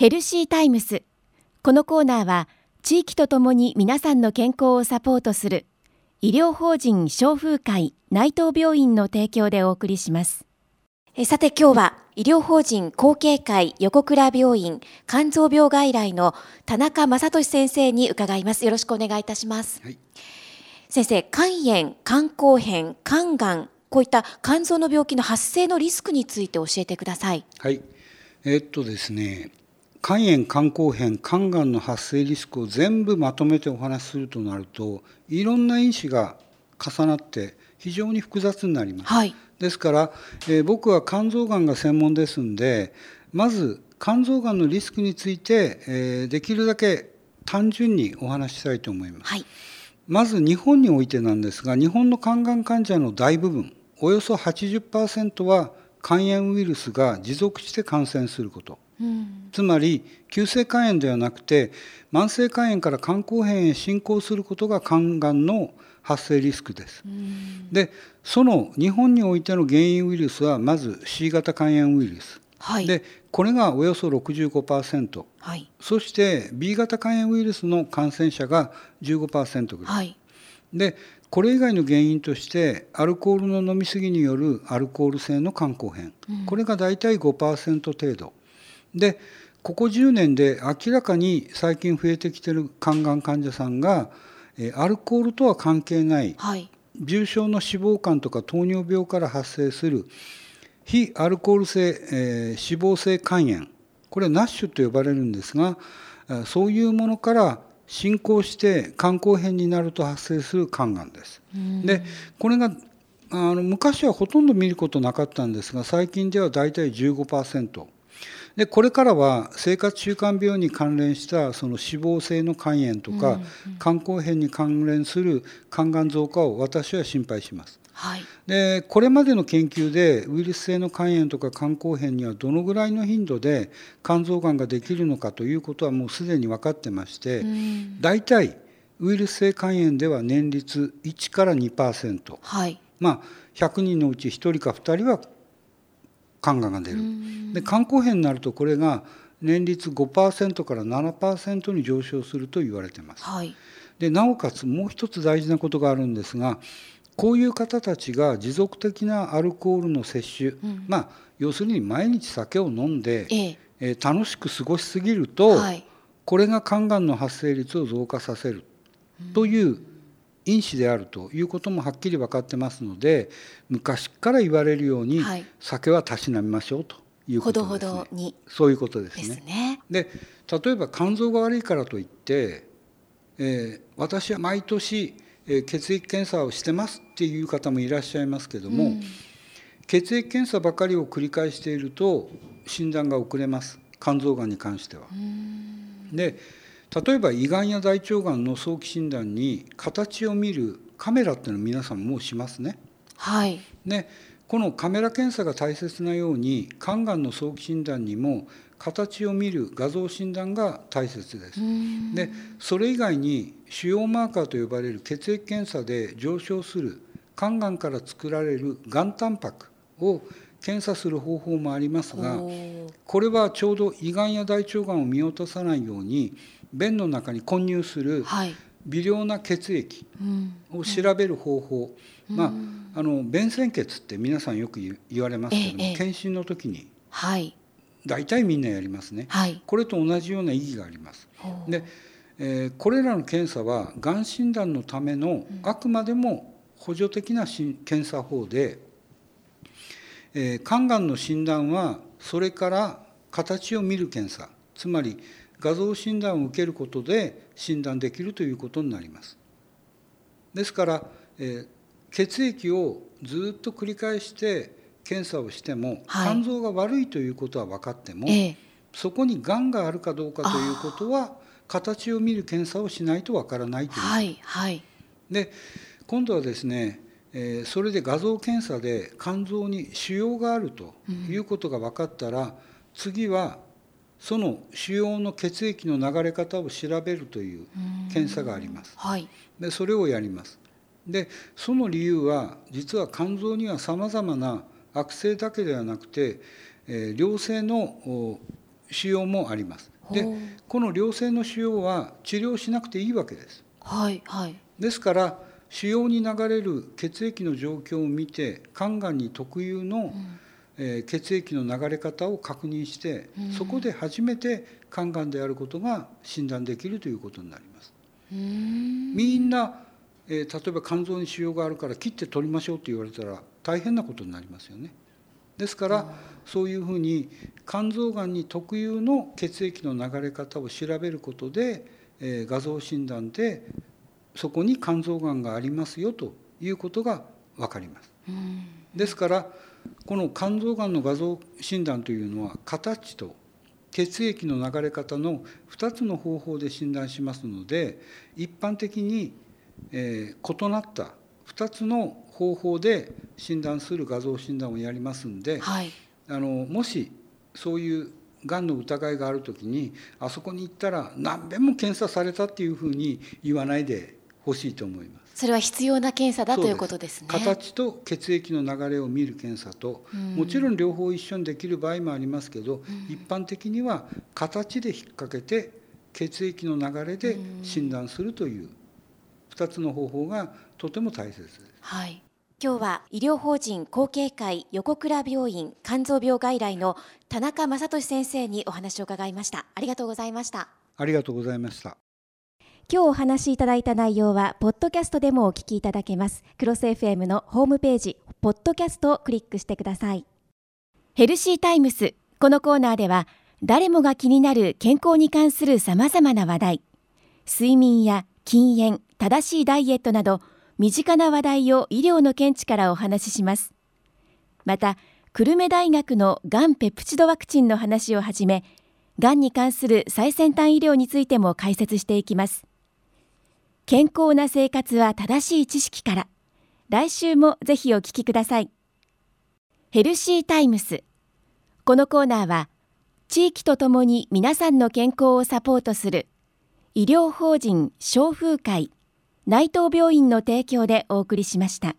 ヘルシータイムス。このコーナーは地域とともに皆さんの健康をサポートする医療法人消風会内藤病院の提供でお送りします。えさて今日は医療法人後継会横倉病院肝臓病外来の田中正俊先生に伺います。よろしくお願いいたします、はい。先生肝炎肝硬変肝がんこういった肝臓の病気の発生のリスクについて教えてください。はい、えっとですね肝炎肝硬変肝がんの発生リスクを全部まとめてお話しするとなるといろんな因子が重なって非常に複雑になります。はいですから、えー僕は肝臓がんが専門ですんでまず肝臓がんのリスクについて、えーできるだけ単純にお話ししたいと思います。はいまず日本においてなんですが日本の肝がん患者の大部分およそ80%は肝炎ウイルスが持続して感染することうん。つまり急性肝炎ではなくて慢性肝炎から肝硬変へ進行することが肝がんの発生リスクです。うん。でその日本においての原因ウイルスはまず C 型肝炎ウイルス。はい。でこれがおよそ65%はい。そして B 型肝炎ウイルスの感染者が15%ぐらい。はい。でこれ以外の原因としてアルコールの飲み過ぎによるアルコール性の肝硬変、うん。これが大体5%程度でここ10年で明らかに最近増えてきてる肝がん患者さんがえーアルコールとは関係ないはい。重症の脂肪肝とか糖尿病から発生する非アルコール性、えー脂肪性肝炎。これはナッシュと呼ばれるんですがあそういうものから進行して肝硬変になると発生する肝がんです。うん。でこれがあの昔はほとんど見ることなかったんですが最近では大体15%でこれからは生活習慣病に関連したその脂肪性の肝炎とか、肝硬変に関連する肝がん増加を私は心配します。はい。でこれまでの研究でウイルス性の肝炎とか肝硬変にはどのぐらいの頻度で肝臓がんができるのかということはもうすでに分かってまして、うん。大体ウイルス性肝炎では年率1から2%はい。まあ100人のうち1人か2人は肝がんが出る。うん。で肝硬変になるとこれが年率5%から7%に上昇すると言われてます。はい。でなおかつもう一つ大事なことがあるんですがこういう方たちが持続的なアルコールの摂取、うん。まあ要するに毎日酒を飲んで、ええ。えー楽しく過ごしすぎると、はい。これが肝がんの発生率を増加させるという因子であるということもはっきり分かってますので昔から言われるように、はい酒はたしなみましょうというほどほことですね。どにそういうことですでね。すねで例えば肝臓が悪いからといって、えー私は毎年、えー血液検査をしてますっていう方もいらっしゃいますけども、うん血液検査ばかりを繰り返していると診断が遅れます肝臓がんに関しては。うんで例えば胃がんや大腸がんの早期診断に形を見るカメラっていうのを皆さんもうしますね。はいでこのカメラ検査が大切なように肝がんの早期診断にも形を見る画像診断が大切ですう。んでそれ以外に主要マーカーと呼ばれる血液検査で上昇する肝がんから作られるがんタンパクを検査する方法もありますがこれはちょうど胃がんや大腸がんを見落とさないように便の中に混入するはい。微量な血液うん。を調べる方法、まうん。ああの便潜血って皆さんよく言言われますけども、ええええ。検診の時にはい。大体みんなやりますね。はい。これと同じような意義があります。で、えーこれらの検査はがん診断のためのあくまでも補助的なし検査法で、えー肝がんの診断はそれから形を見る検査。つまり画像診断を受けることで診断できるということになります。ですから、えー血液をずっと繰り返して検査をしても、はい。肝臓が悪いということは分かっても、ええ。そこにがんがあるかどうかということは形を見る検査をしないとわからないという、はいはい。で今度はですね、えーそれで画像検査で肝臓に腫瘍があるということが分かったら、次はその腫瘍の血液の流れ方を調べるという検査があります。はいでそれをやります。でその理由は実は肝臓にはさまざまな悪性だけではなくて、えー良性のお腫瘍もあります。でこの良性の腫瘍は治療しなくていいわけです。はいはい、ですから腫瘍に流れる血液の状況を見て肝がんに特有の、うんえー、血液の流れ方を確認して、うん、そこで初めて肝がんであることが診断できるということになります。みんな、えー、例えば肝臓に腫瘍があるから切って取りましょうと言われたら大変なことになりますよね。ですからそういうふうに肝臓がんに特有の血液の流れ方を調べることで、えー、画像診断でそこに肝臓がんがありますよということが分かります。ですからこの肝臓がんの画像診断というのは形と血液の流れ方の2つの方法で診断しますので一般的に、え異なった2つの方法で診断する画像診断をやりますんで、はい、あのもしそういうがんの疑いがある時にあそこに行ったら何べんも検査されたっていうふうに言わないでほしいと思います。それは必要な検査だということですね。形と血液の流れを見る検査と、もちろん両方一緒にできる場合もありますけど、一般的には形で引っ掛けて血液の流れで診断するという2つの方法がとても大切です。はい。今日は医療法人後継会横倉病院肝臓病外来の田中正俊先生にお話を伺いましたありがとうございましたありがとうございました今日お話しいただいた内容は、ポッドキャストでもお聞きいただけます。クロス FM のホームページ、ポッドキャストをクリックしてください。ヘルシータイムス。このコーナーでは、誰もが気になる健康に関する様々な話題、睡眠や禁煙、正しいダイエットなど、身近な話題を医療の見地からお話しします。また、久留米大学のがんペプチドワクチンの話をはじめ、がんに関する最先端医療についても解説していきます。健康な生活は正しい知識から。来週もぜひお聞きください。ヘルシータイムスこのコーナーは地域とともに皆さんの健康をサポートする医療法人消風会内藤病院の提供でお送りしました。